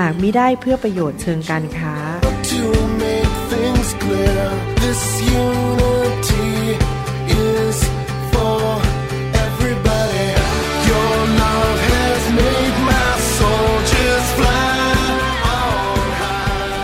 หากมิได้เพื่อประโยชน์เชิงการค้า to make things clear. This unity is for everybody. Your love has made my soul just fly on high.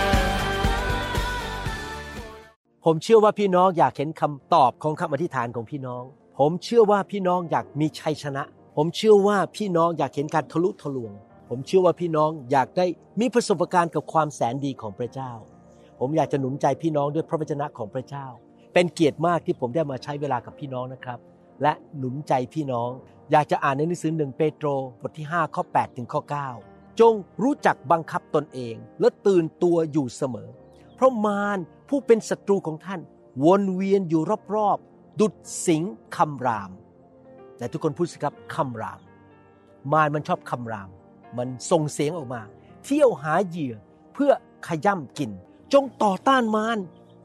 ผมเชื่อว่าพี่น้องอยากเห็นคำตอบของคำอธิษฐานของพี่น้อง ผมเชื่อว่าพี่น้องอยากมีชัยชนะ ผมเชื่อว่าพี่น้องอยากเห็นการทะลุทะลวง ผมเชื่อว่าพี่น้องอยากได้มีประสบการณ์กับความแสนดีของพระเจ้า ผมอยากจะหนุนใจพี่น้องด้วยพระวจนะของพระเจ้า เป็นเกียรติมากที่ผมได้มาใช้เวลากับพี่น้องนะครับ และหนุนใจพี่น้อง อยากจะอ่านในหนังสือหนึ่งเปโตรบทที่5ข้อ8ถึงข้อ9 จงรู้จักบังคับตนเอง และตื่นตัวอยู่เสมอ เพราะมารผู้เป็นศัตรูของท่าน วนเวียนอยู่รอบๆดุดสิงคำราม แต่ทุกคนพูดสิครับคำราม มารมันชอบคำราม มันส่งเสียงออกมา เที่ยวหาเหยื่อเพื่อขย่ำกิน จงต่อต้านมาร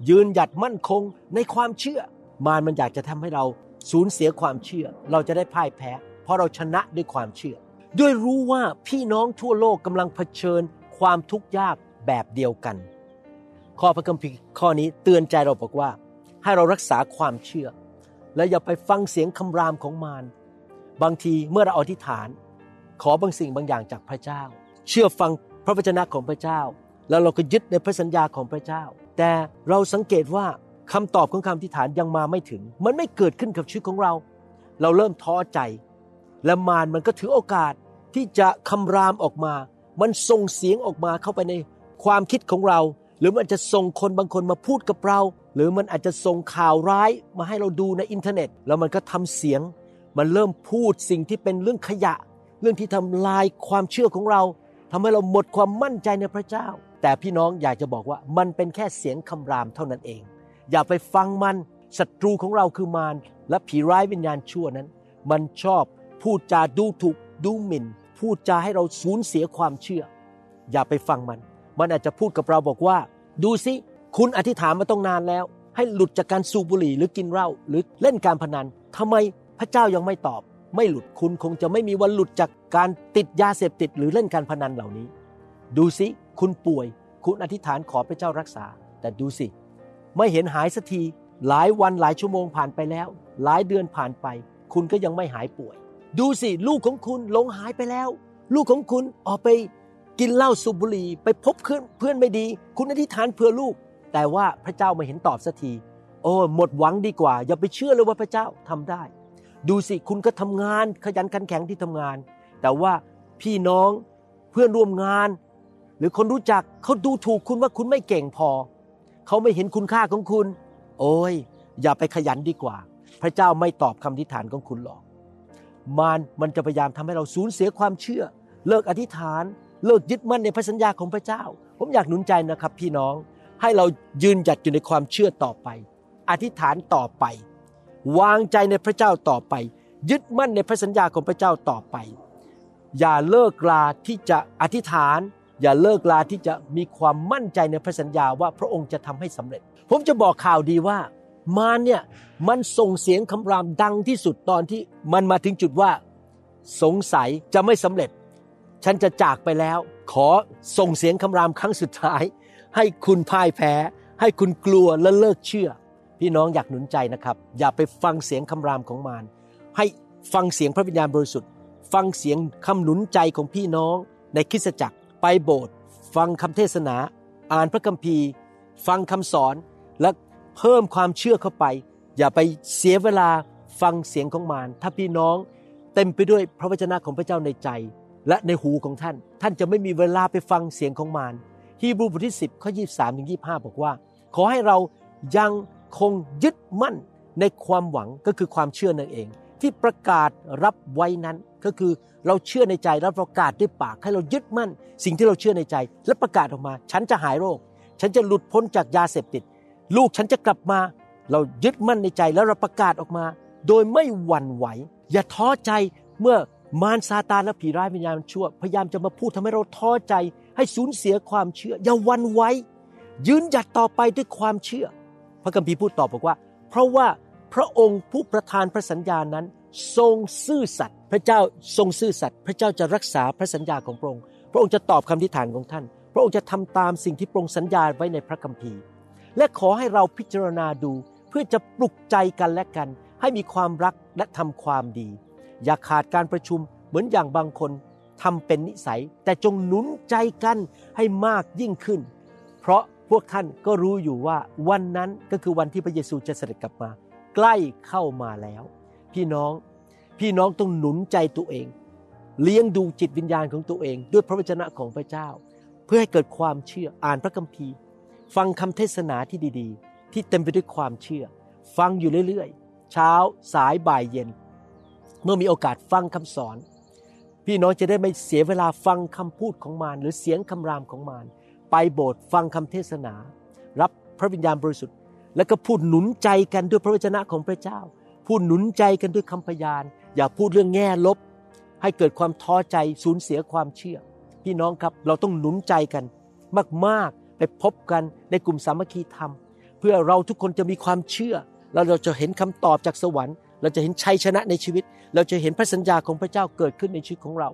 ยืนหยัดมั่นคงในความเชื่อ มารมันอยากจะทำให้เราสูญเสียความเชื่อ เราจะได้พ่ายแพ้ เพราะเราชนะด้วยความเชื่อ ด้วยรู้ว่าพี่น้องทั่วโลกกำลังเผชิญความทุกข์ยากแบบเดียวกัน ข้อพระคัมภีร์ข้อนี้เตือนใจเราบอกว่า ให้เรารักษาความเชื่อ และอย่าไปฟังเสียงคำรามของมารบางทีเมื่อเราอธิษฐาน ขอบางสิ่งบางอย่างจากพระเจ้า เชื่อฟังพระวจนะของพระเจ้า แล้วเราก็ยึดในพระสัญญาของพระเจ้า แต่เราสังเกตว่าคำตอบของคำอธิฐานยังมาไม่ถึง มันไม่เกิดขึ้นกับชีวิตของเรา เราเริ่มท้อใจ และมารมันก็ถือโอกาสที่จะคำรามออกมา มันส่งเสียงออกมาเข้าไปในความคิดของเรา หรือมันอาจจะส่งคนบางคนมาพูดกับเรา หรือมันอาจจะส่งข่าวร้ายมาให้เราดูในอินเทอร์เน็ต แล้วมันก็ทำเสียง มันเริ่มพูดสิ่งที่เป็นเรื่องขยะ เรื่องที่ทำลายความเชื่อของเราทำให้เราหมดความมั่นใจในพระเจ้า แต่พี่น้องอยากจะบอกว่ามันเป็นแค่เสียงคำรามเท่านั้นเอง อย่าไปฟังมันศัตรูของเราคือมารและผีร้ายวิญญาณชั่วนั้น มันชอบพูดจาดูถูกดูหมิ่น พูดจาให้เราสูญเสียความเชื่อ อย่าไปฟังมัน มันอาจจะพูดกับเราบอกว่า ดูสิคุณอธิษฐานมาต้องนานแล้ว ให้หลุดจากการสูบบุหรี่หรือกินเหล้าหรือเล่นการพนันทำไมพระเจ้ายังไม่ตอบ ไม่หลุดคุณคงจะไม่มีวันหลุดจากการติดยาเสพติดหรือเล่นการพนันเหล่านี้ ดูสิคุณป่วย คุณอธิษฐานขอพระเจ้ารักษา แต่ดูสิ ไม่เห็นหายสักทีหลายวันหลายชั่วโมงผ่านไปแล้ว หลายเดือนผ่านไป คุณก็ยังไม่หายป่วย ดูสิ ลูกของคุณหลงหายไปแล้ว ลูกของคุณออกไปกินเหล้าสูบบุหรี่ไปพบเพื่อนเพื่อนไม่ดี คุณอธิษฐานเพื่อลูก แต่ว่าพระเจ้าไม่เห็นตอบสักที โอ้หมดหวังดีกว่า อย่าไปเชื่อเลยว่าพระเจ้าทำได้ ดูสิคุณก็ทำงานขยันขันแข็งที่ทำงาน แต่ว่าพี่น้องเพื่อนร่วมงาน หรือคนรู้จักเขาดูถูกคุณว่าคุณไม่เก่งพอ เขาไม่เห็นคุณค่าของคุณ โอ้ย อย่าไปขยันดีกว่า พระเจ้าไม่ตอบคำอธิษฐานของคุณหรอก มารมันจะพยายามทำให้เราสูญเสียความเชื่อ เลิกอธิษฐาน เลิกยึดมั่นในพระสัญญาของพระเจ้า ผมอยากหนุนใจนะครับ พี่น้องให้เรายืนหยัดอยู่ในความเชื่อต่อไป อธิษฐานต่อไป วางใจในพระเจ้าต่อไป ยึดมั่นในพระสัญญาของพระเจ้าต่อไป อย่าเลิกลาที่จะอธิษฐาน อย่าเลิกลาที่จะมีความมั่นใจในพระสัญญาว่าพระองค์จะทำให้สำเร็จ ผมจะบอกข่าวดีว่ามารเนี่ยมันส่งเสียงคำรามดังที่สุดตอนที่มันมาถึงจุดว่า สงสัยจะไม่สำเร็จ ฉันจะจากไปแล้ว ขอส่งเสียงคำรามครั้งสุดท้าย ให้คุณพ่ายแพ้ ให้คุณกลัวและเลิกเชื่อ พี่น้องอยากหนุนใจนะครับ อย่าไปฟังเสียงคำรามของมารให้ฟังเสียงพระวิญญาณบริสุทธิ์ ฟังเสียงคำหนุนใจของพี่น้อง ในคริสตจักรไปโบสถ์ฟังคำเทศนา อ่านพระคัมภีร์ ฟังคำสอนและเพิ่มความเชื่อเข้าไป อย่าไปเสียเวลาฟังเสียงของมารถ้าพี่น้องเต็มไปด้วยพระวจนะของพระเจ้าในใจ และในหูของท่าน ท่านจะไม่มีเวลาไปฟังเสียงของมารฮีบรูบทที่ 10 ข้อ 23 ถึง 25 บอกว่า ขอให้เรายัง คงยึดมั่นในความหวังก็คือความเชื่อนั่นเอง ที่ประกาศรับไว้นั้นก็คือเราเชื่อในใจแล้วประกาศด้วยปากให้เรายึดมั่น สิ่งที่เราเชื่อในใจ และประกาศออกมา ฉันจะหายโรค ฉันจะหลุดพ้นจากยาเสพติด ลูกฉันจะกลับมา เรายึดมั่นในใจแล้วเราประกาศออกมา โดยไม่หวั่นไหว อย่าท้อใจเมื่อมารซาตานและผีร้ายวิญญาณชั่ว พยายามจะมาพูดทำให้เราท้อใจ ให้สูญเสียความเชื่อ อย่าหวันไหวยืนหยัดต่อไปด้วยความเชื่อ ระคัมภีร์พูดตอบบอกว่า เพราะว่าพระองค์ผู้ประทานพระสัญญานั้น ทรงซื่อสัตย์พระเจ้าทรงซื่อสัตย์พระเจ้าจะรักษาพระสัญญาของพระองค์ พระองค์จะตอบคำทิฐานของท่าน พระองค์จะทำตามสิ่งที่พระองค์สัญญาไว้ในพระคัมภีร์ และขอให้เราพิจารณาดูเพื่อจะปลุกใจกันและกัน ให้มีความรักและทำความดี อย่าขาดการประชุมเหมือนอย่างบางคนทำเป็นนิสัย แต่จงหนุนใจกันให้มากยิ่งขึ้น เพราะ พวกท่านก็รู้อยู่ว่าวันนั้นก็คือวันที่พระเยซูจะเสด็จกลับมา ใกล้เข้ามาแล้ว พี่น้องพี่น้องต้องหนุนใจตัวเอง เลี้ยงดูจิตวิญญาณของตัวเอง ด้วยพระวจนะของพระเจ้า เพื่อให้เกิดความเชื่ออ่านพระคัมภีร์ ฟังคำเทศนาที่ดีๆ ที่เต็มไปด้วยความเชื่อ ฟังอยู่เรื่อยๆ เช้าสายบ่ายเย็น เมื่อมีโอกาสฟังคำสอน พี่น้องจะได้ไม่เสียเวลาฟังคำพูดของมารหรือเสียงคำรามของมาร ไปโบสถ์ฟังคำเทศนา รับพระวิญญาณบริสุทธิ์ แล้วก็พูดหนุนใจกันด้วยพระวจนะของพระเจ้า พูดหนุนใจกันด้วยคำพยาน อย่าพูดเรื่องแง่ลบ ให้เกิดความท้อใจสูญเสียความเชื่อ พี่น้องครับเราต้องหนุนใจกันมากๆไปพบกันในกลุ่มสามัคคีธรรม เพื่อเราทุกคนจะมีความเชื่อแล้วเราจะเห็นคำตอบจากสวรรค์ เราจะเห็นชัยชนะในชีวิต เราจะเห็นพระสัญญาของพระเจ้าเกิดขึ้นในชีวิตของเรา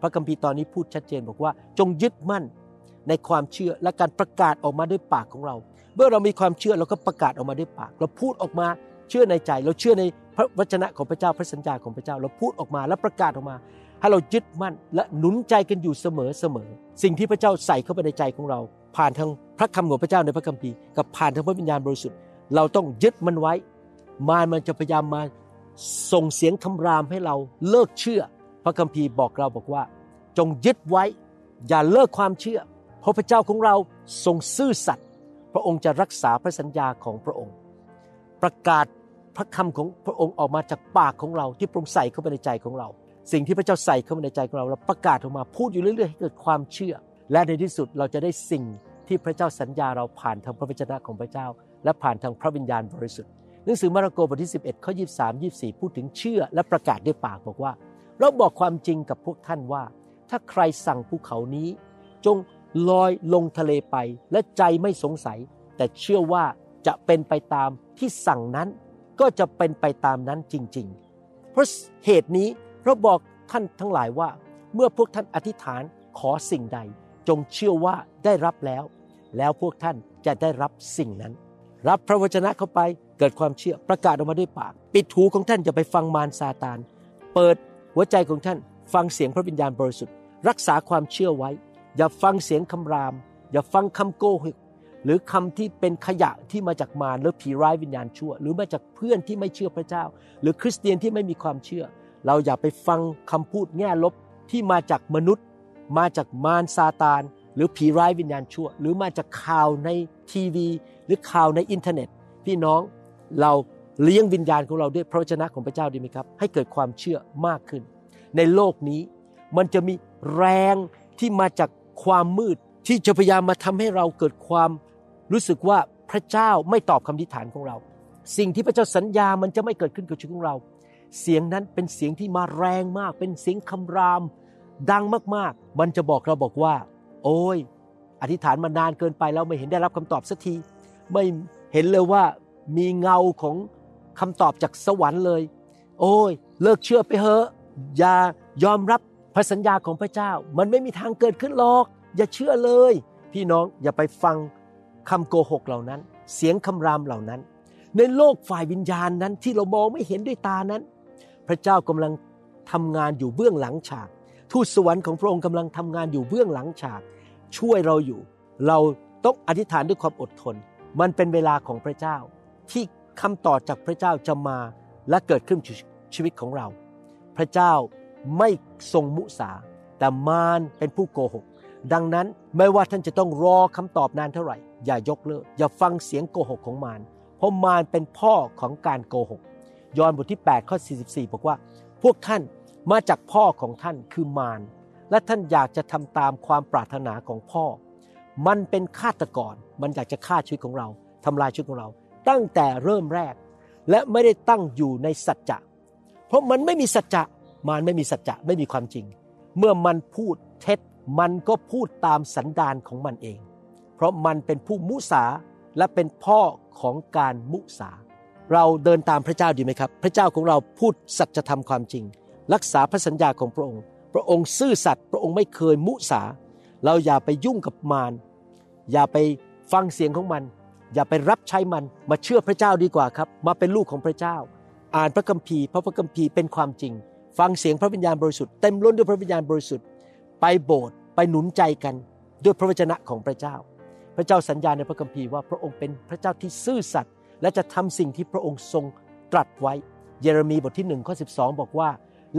พระคัมภีร์ตอนนี้พูดชัดเจนบอกว่า จงยึดมั่น ในความเชื่อและการประกาศออกมาด้วยปากของเรา เมื่อเรามีความเชื่อเราก็ประกาศออกมาด้วยปาก เราพูดออกมาเชื่อในใจ เราเชื่อในพระวจนะของพระเจ้าพระสัญญาของพระเจ้า เราพูดออกมาและประกาศออกมาให้เรายึดมั่นและหนุนใจกันอยู่เสมอเสมอสิ่งที่พระเจ้าใส่เข้าไปในใจของเรา ผ่านทางพระคำของพระเจ้าในพระคัมภีร์กับผ่านทางพระวิญญาณบริสุทธิ์เราต้องยึดมันไว้ มารมันจะพยายามมาส่งเสียงคำรามให้เราเลิกเชื่อ พระคัมภีร์บอกเราบอกว่า จงยึดไว้ อย่าเลิกความเชื่อ ราะพระเจ้าของเราทรงซื่อสัตย์พระองค์จะรักษาพระสัญญาของพระองค์ ประกาศพระคำของพระองค์ออกมาจากปากของเราที่พระองค์ใส่เข้าไปในใจของเรา สิ่งที่พระเจ้าใส่เข้ามาในใจของเราเราประกาศออกมาพูดอยู่เรื่อยๆให้เกิดความเชื่อ และในที่สุดเราจะได้สิ่งที่พระเจ้าสัญญาเราผ่านทางพระวจนะของพระเจ้า และผ่านทางพระวิญญาณบริสุทธิ์หนังสือมาระโกบทที่ 11ข้อ23 24 พูดถึงเชื่อและประกาศด้วยปากบอกว่า เราบอกความจริงกับพวกท่านว่า ถ้าใครสั่งภูเขานี้ จง ลอยลงทะเลไปและใจไม่สงสัย แต่เชื่อว่าจะเป็นไปตามที่สั่งนั้น ก็จะเป็นไปตามนั้นจริง ๆ เพราะเหตุนี้เราบอกท่านทั้งหลายว่า เมื่อพวกท่านอธิษฐานขอสิ่งใด จงเชื่อว่าได้รับแล้ว แล้วพวกท่านจะได้รับสิ่งนั้น รับพระวจนะเข้าไปเกิดความเชื่อประกาศออกมาด้วยปาก ปิดหูของท่านจะไปฟังมารซาตาน เปิดหัวใจของท่านฟังเสียงพระวิญญาณบริสุทธิ์ รักษาความเชื่อไว้ อย่าฟังเสียงคำราม อย่าฟังคำโกหกหรือคำที่เป็นขยะที่มาจากมารหรือผีร้ายวิญญาณชั่ว หรือมาจากเพื่อนที่ไม่เชื่อพระเจ้า หรือคริสเตียนที่ไม่มีความเชื่อ เราอย่าไปฟังคำพูดแง่ลบที่มาจากมนุษย์ มาจากมารซาตาน หรือผีร้ายวิญญาณชั่ว หรือมาจากข่าวในทีวี หรือข่าวในอินเทอร์เน็ต พี่น้องเราเลี้ยงวิญญาณของเราด้วยพระวจนะของพระเจ้าดีไหมครับ ให้เกิดความเชื่อมากขึ้น ในโลกนี้มันจะมีแรงที่มาจาก ความมืดที่จะพยายามมาทำให้เราเกิดความรู้สึกว่าพระเจ้าไม่ตอบคำทิฐานของเรา สิ่งที่พระเจ้าสัญญามันจะไม่เกิดขึ้นกับชีวิตของเรา เสียงนั้นเป็นเสียงที่มาแรงมาก เป็นเสียงคำราม ดังมากๆ มันจะบอกเราบอกว่า โอ้ย อธิษฐานมานานเกินไปแล้วไม่เห็นได้รับคำตอบสักที ไม่เห็นเลยว่ามีเงาของคำตอบจากสวรรค์เลย โอ้ย เลิกเชื่อไปเถอะ อย่ายอมรับ พระสัญญาของพระเจ้ามันไม่มีทางเกิดขึ้นหรอก อย่าเชื่อเลย พี่น้องอย่าไปฟังคำโกหกเหล่านั้น เสียงคำรามเหล่านั้น ในโลกฝ่ายวิญญาณนั้นที่เรามองไม่เห็นด้วยตานั้น พระเจ้ากำลังทำงานอยู่เบื้องหลังฉาก ทูตสวรรค์ของพระองค์กำลังทำงานอยู่เบื้องหลังฉาก ช่วยเราอยู่ เราต้องอธิษฐานด้วยความอดทน มันเป็นเวลาของพระเจ้า ที่คำตอบจากพระเจ้าจะมาและเกิดขึ้นชีวิตของเรา พระเจ้า ไม่ทรงมุสา แต่มารเป็นผู้โกหก ดังนั้นไม่ว่าท่านจะต้องรอคำตอบนานเท่าไหร่ อย่ายกเลิก อย่าฟังเสียงโกหกของมารเพราะมารเป็นพ่อของการโกหก ยอห์นบทที่8ข้อ44 บอกว่า พวกท่านมาจากพ่อของท่านคือมารและท่านอยากจะทำตามความปรารถนาของพ่อ มันเป็นฆาตกร มันอยากจะฆ่าชีวิตของเราทำลายชีวิตของเรา ตั้งแต่เริ่มแรก และไม่ได้ตั้งอยู่ในสัจจะ เพราะมันไม่มีสัจจะ มารไม่มีสัจจะไม่มีความจริง เมื่อมันพูดเท็จมันก็พูดตามสันดานของมันเอง เพราะมันเป็นผู้มุสาและเป็นพ่อของการมุสา เราเดินตามพระเจ้าดีไหมครับ พระเจ้าของเราพูดสัจธรรมความจริง รักษาพระสัญญาของพระองค์ พระองค์ซื่อสัตย์พระองค์ไม่เคยมุสา เราอย่าไปยุ่งกับมารอย่าไปฟังเสียงของมัน อย่าไปรับใช้มันมาเชื่อพระเจ้าดีกว่าครับ มาเป็นลูกของพระเจ้า อ่านพระคัมภีร์เพราะพระคัมภีร์เป็นความจริง ฟังเสียงพระวิญญาณบริสุทธิ์เต็มล้นด้วยพระวิญญาณบริสุทธิ์ไปโบสถ์ไปหนุนใจกันด้วยพระวจนะของพระเจ้า พระเจ้าสัญญาในพระคัมภีร์ว่าพระองค์เป็นพระเจ้าที่ซื่อสัตย์และจะทำสิ่งที่พระองค์ทรงตรัสไว้ เยเรมีบทที่หนึ่งข้อสิบอกว่า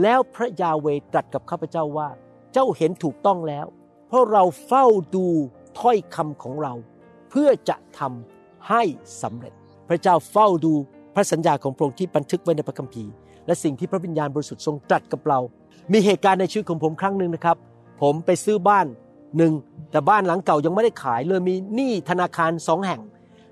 แล้วพระยาเวตรัสกับข้าพเจ้าว่า เจ้าเห็นถูกต้องแล้ว เพราะเราเฝ้าดูถ้อยคำของเรา เพื่อจะทำให้สำเร็จ พระเจ้าเฝ้าดูพระสัญญาของพระองค์ที่บันทึกไว้ในพระคัมภีร์ และสิ่งที่พระวิญญาณบริสุทธิ์ทรงตรัสกับเรา มีเหตุการณ์ในชีวิตของผมครั้งหนึ่งนะครับ ผมไปซื้อบ้านหนึ่งแต่บ้านหลังเก่ายังไม่ได้ขายเลยมีหนี้ธนาคารสองแห่ง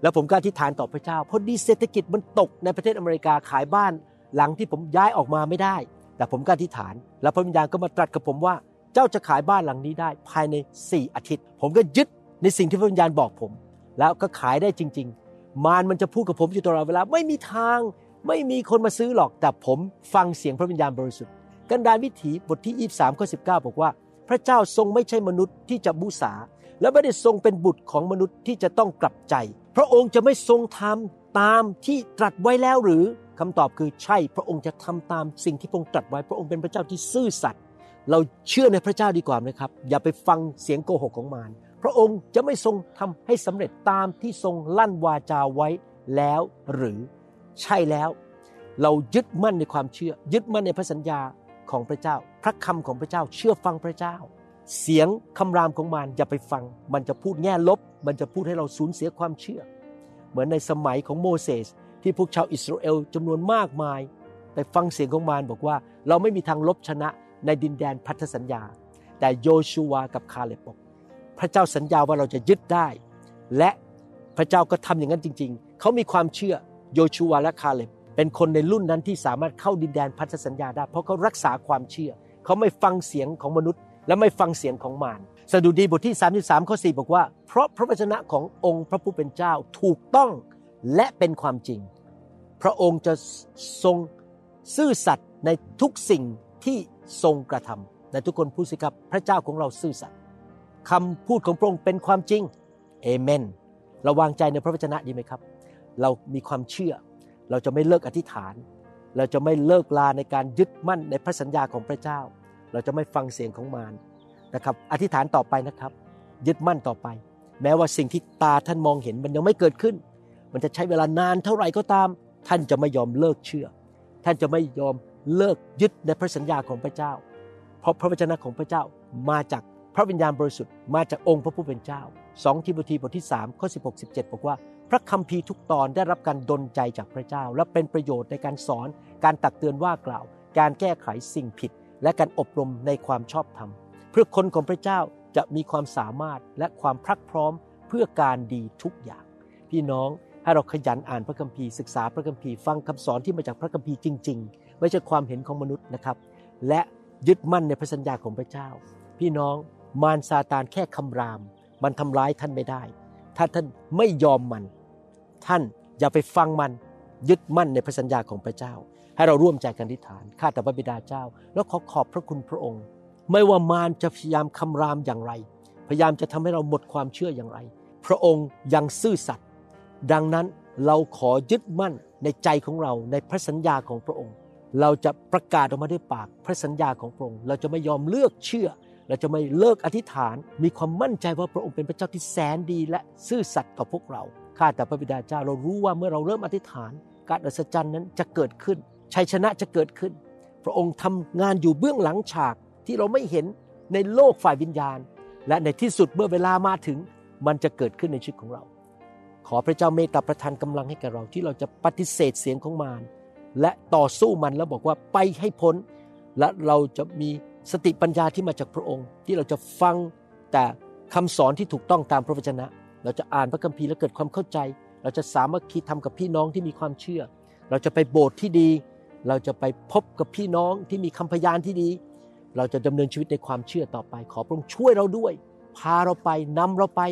แล้วผมก็อธิษฐานต่อพระเจ้าพอดีเศรษฐกิจมันตกในประเทศอเมริกาขายบ้านหลังที่ผมย้ายออกมาไม่ได้ แต่ผมก็อธิษฐาน แล้วพระวิญญาณก็มาตรัสกับผมว่าเจ้าจะขายบ้านหลังนี้ได้ภายใน 4 อาทิตย์ ผมก็ยึดในสิ่งที่พระวิญญาณบอกผม แล้วก็ขายได้จริง ๆ มารมันจะพูดกับผมอยู่ตลอดเวลาไม่มีทาง ไม่มีคนมาซื้อหรอกแต่ผมฟังเสียงพระวิญญาณบริสุทธิ์ กันดารวิถีบทที่ 23ข้อ19 บอกว่า พระเจ้าทรงไม่ใช่มนุษย์ที่จะบูษาและไม่ได้ทรงเป็นบุตรของมนุษย์ที่จะต้องกลับใจ พระองค์จะไม่ทรงทำตามที่ตรัสไว้แล้วหรือคำตอบคือใช่พระองค์จะทำตามสิ่งที่พระองค์ตรัสไว้ พระองค์เป็นพระเจ้าที่ซื่อสัตย์เราเชื่อในพระเจ้าดีกว่านะครับ อย่าไปฟังเสียงโกหกของมารพระองค์จะไม่ทรงทำให้สำเร็จตามที่ทรงลั่นวาจาไว้แล้วหรือ ใช่แล้ว เรายึดมั่นในความเชื่อ ยึดมั่นในพระสัญญาของพระเจ้า พระคำของพระเจ้าเชื่อฟังพระเจ้า เสียงคำรามของมารอย่าไปฟัง มันจะพูดแง่ลบ มันจะพูดให้เราสูญเสียความเชื่อ เหมือนในสมัยของโมเสสที่พวกชาวอิสราเอลจำนวนมากมาย ไปฟังเสียงของมารบอกว่า เราไม่มีทางลบชนะในดินแดนพันธสัญญา แต่โยชูวากับคาเลบบอกพระเจ้าสัญญาว่าเราจะยึดได้ และพระเจ้าก็ทำอย่างนั้นจริง ๆ เขามีความเชื่อ โยชูวาและคาเลบเป็นคนในรุ่นนั้นที่สามารถเข้าดินแดนพันธสัญญาได้ เพราะเขารักษาความเชื่อ เขาไม่ฟังเสียงของมนุษย์ และไม่ฟังเสียงของมารสดุดีบทที่ 33ข้อ4บอกว่า เพราะพระวจนะขององค์พระผู้เป็นเจ้าถูกต้องและเป็นความจริง พระองค์จะทรงซื่อสัตย์ในทุกสิ่งที่ทรงกระทำในทุกคนพูดสิครับพระเจ้าของเราซื่อสัตย์คำพูดของพระองค์เป็นความจริงเอเมนราวางใจในพระวจนะดีไหมครับ เรามีความเชื่อ เราจะไม่เลิกอธิษฐาน เราจะไม่เลิกลาในการยึดมั่นในพระสัญญาของพระเจ้า เราจะไม่ฟังเสียงของมารนะครับ อธิษฐานต่อไปนะครับ ยึดมั่นต่อไป แม้ว่าสิ่งที่ตาท่านมองเห็นมันยังไม่เกิดขึ้น มันจะใช้เวลานานเท่าไหร่ก็ตาม ท่านจะไม่ยอมเลิกเชื่อ ท่านจะไม่ยอมเลิกยึดในพระสัญญาของพระเจ้า เพราะพระวจนะของพระเจ้ามาจากพระวิญญาณบริสุทธิ์มาจากองค์พระผู้เป็นเจ้า 2 ทิโมธีบทที่3ข้อ16 17 บอกว่า พระคัมภีร์ทุกตอนได้รับการดลใจจากพระเจ้า และเป็นประโยชน์ในการสอน การตักเตือนว่ากล่าว การแก้ไขสิ่งผิด และการอบรมในความชอบธรรม เพื่อคนของพระเจ้าจะมีความสามารถและความพรักพร้อมเพื่อการดีทุกอย่าง พี่น้องให้เราขยันอ่านพระคัมภีร์ศึกษาพระคัมภีร์ฟังคำสอนที่มาจากพระคัมภีร์จริง ๆ ไม่ใช่ความเห็นของมนุษย์นะครับ และยึดมั่นในพระสัญญาของพระเจ้า พี่น้องมารซาตานแค่คำราม มันทำร้ายท่านไม่ได้ ถ้าท่านไม่ยอมมัน ท่านอย่าไปฟังมันยึดมั่นในพระสัญญาของพระเจ้า ให้เราร่วมใจกันอธิษฐานข้าแต่พระบิดาเจ้า แล้วขอขอบพระคุณพระองค์ ไม่ว่ามารจะพยายามคำรามอย่างไร พยายามจะทำให้เราหมดความเชื่ออย่างไร พระองค์ยังซื่อสัตย์ดังนั้นเราขอยึดมั่นในใจของเราในพระสัญญาของพระองค์ เราจะประกาศออกมาด้วยปากพระสัญญาของพระองค์ เราจะไม่ยอมเลือกเชื่อ เราจะไม่เลิกอธิษฐาน มีความมั่นใจว่าพระองค์เป็นพระเจ้าที่แสนดีและซื่อสัตย์ต่อพวกเรา ข้าแต่พระบิดาเจ้าเรารู้ว่าเมื่อเราเริ่มอธิษฐาน การอัศจรรย์นั้นจะเกิดขึ้น ชัยชนะจะเกิดขึ้น พระองค์ทำงานอยู่เบื้องหลังฉากที่เราไม่เห็นในโลกฝ่ายวิญญาณ และในที่สุดเมื่อเวลามาถึง มันจะเกิดขึ้นในชีวิตของเรา ขอพระเจ้าเมตตาประทานกำลังให้แก่เราที่เราจะปฏิเสธเสียงของมารและต่อสู้มันแล้วบอกว่าไปให้พ้น และเราจะมีสติปัญญาที่มาจากพระองค์ ที่เราจะฟังแต่คำสอนที่ถูกต้องตามพระวจนะ เราจะอ่านพระคัมภีร์แล้วเกิดความเข้าใจ เราจะสามัคคีทำกับพี่น้องที่มีความเชื่อ เราจะไปโบสถ์ที่ดี เราจะไปพบกับพี่น้องที่มีคำพยานที่ดี เราจะดำเนินชีวิตในความเชื่อต่อไป ขอพระองค์ช่วยเราด้วย พาเราไปนำเราไป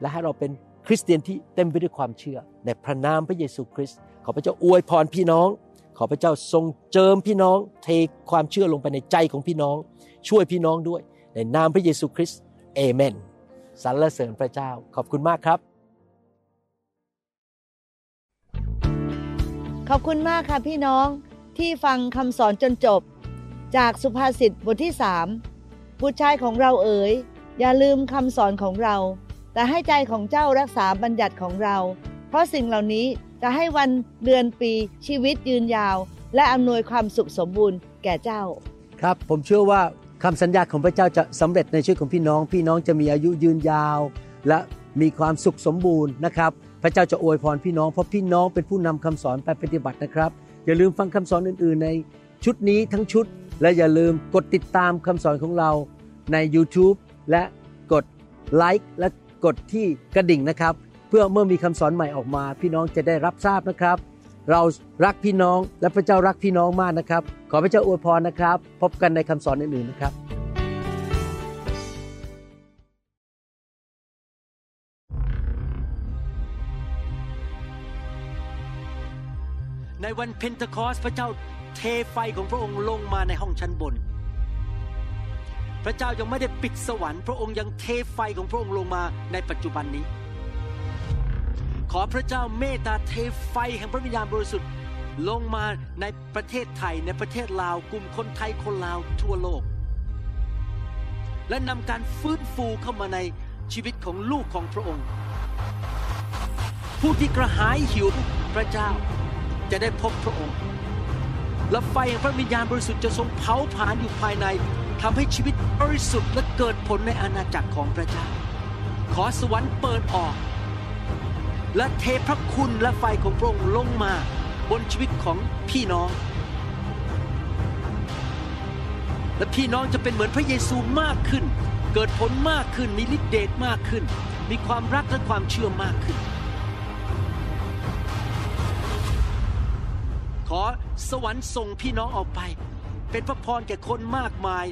และให้เราเป็นคริสเตียนที่เต็มไปด้วยความเชื่อ ในพระนามพระเยซูคริสต์ขอพระเจ้าอวยพรพี่น้อง ขอพระเจ้าทรงเจิมพี่น้อง เทความเชื่อลงไปในใจของพี่น้อง ช่วยพี่น้องด้วย ในนามพระเยซูคริสต์เอเมน สรรเสริญพระเจ้าขอบคุณมากครับ ขอบคุณมากค่ะพี่น้องที่ฟังคำสอนจนจบ จากสุภาษิตบทที่สามบุตรชายของเราเอ๋ย อย่าลืมคำสอนของเรา แต่ให้ใจของเจ้ารักษาบัญญัติของเรา เพราะสิ่งเหล่านี้จะให้วันเดือนปีชีวิตยืนยาว และอำนวยความสุขสมบูรณ์แก่เจ้า ครับผมเชื่อว่า คำสัญญาของพระเจ้าจะสำเร็จในชีวิตของพี่น้อง พี่น้องจะมีอายุยืนยาว และมีความสุขสมบูรณ์นะครับ พระเจ้าจะอวยพรพี่น้องเพราะพี่น้องเป็นผู้นำคำสอนไปปฏิบัตินะครับ อย่าลืมฟังคำสอนอื่น ๆ ในชุดนี้ทั้งชุด และอย่าลืมกดติดตามคำสอนของเราใน YouTube และกดไลค์และกดที่กระดิ่งนะครับ เพื่อเมื่อมีคำสอนใหม่ออกมา พี่น้องจะได้รับทราบนะครับ เรารักพี่น้องและพระเจ้ารักพี่น้องมากนะครับ ขอพระเจ้าอวยพรนะครับ พบกันในคำสอนอื่นๆนะครับในวันเพนทคอสพระเจ้าเทไฟของพระองค์ลงมาในห้องชั้นบน พระเจ้ายังไม่ได้ปิดสวรรค์ พระองค์ยังเทไฟของพระองค์ลงมาในปัจจุบันนี้ ขอพระเจ้าเมตตาเทไฟแห่งพระวิญญาณบริสุทธิ์ลงมาในประเทศไทยในประเทศลาวกลุ่มคนไทยคนลาวทั่วโลก และนำการฟื้นฟูเข้ามาในชีวิตของลูกของพระองค์ ผู้ที่กระหายหิวพระเจ้าจะได้พบพระองค์ และไฟแห่งพระวิญญาณบริสุทธิ์จะทรงเผาผลาญอยู่ภายในทำให้ชีวิตบริสุทธิ์และเกิดผลในอาณาจักรของพระเจ้า ขอสวรรค์เปิดออก และเทพระคุณและไฟของพระองค์ลงมาบนชีวิตของพี่น้อง และพี่น้องจะเป็นเหมือนพระเยซูมากขึ้น เกิดผลมากขึ้นมีฤทธิเดชมากขึ้น มีความรักและความเชื่อมากขึ้น ขอสวรรค์ส่งพี่น้องออกไป เป็นพระพรแก่คนมากมาย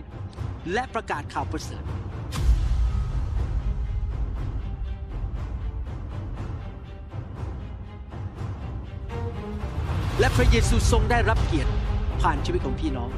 และประกาศข่าวประเสริฐ และพระเยซูทรงได้รับเกียรติผ่านชีวิตของพี่น้อง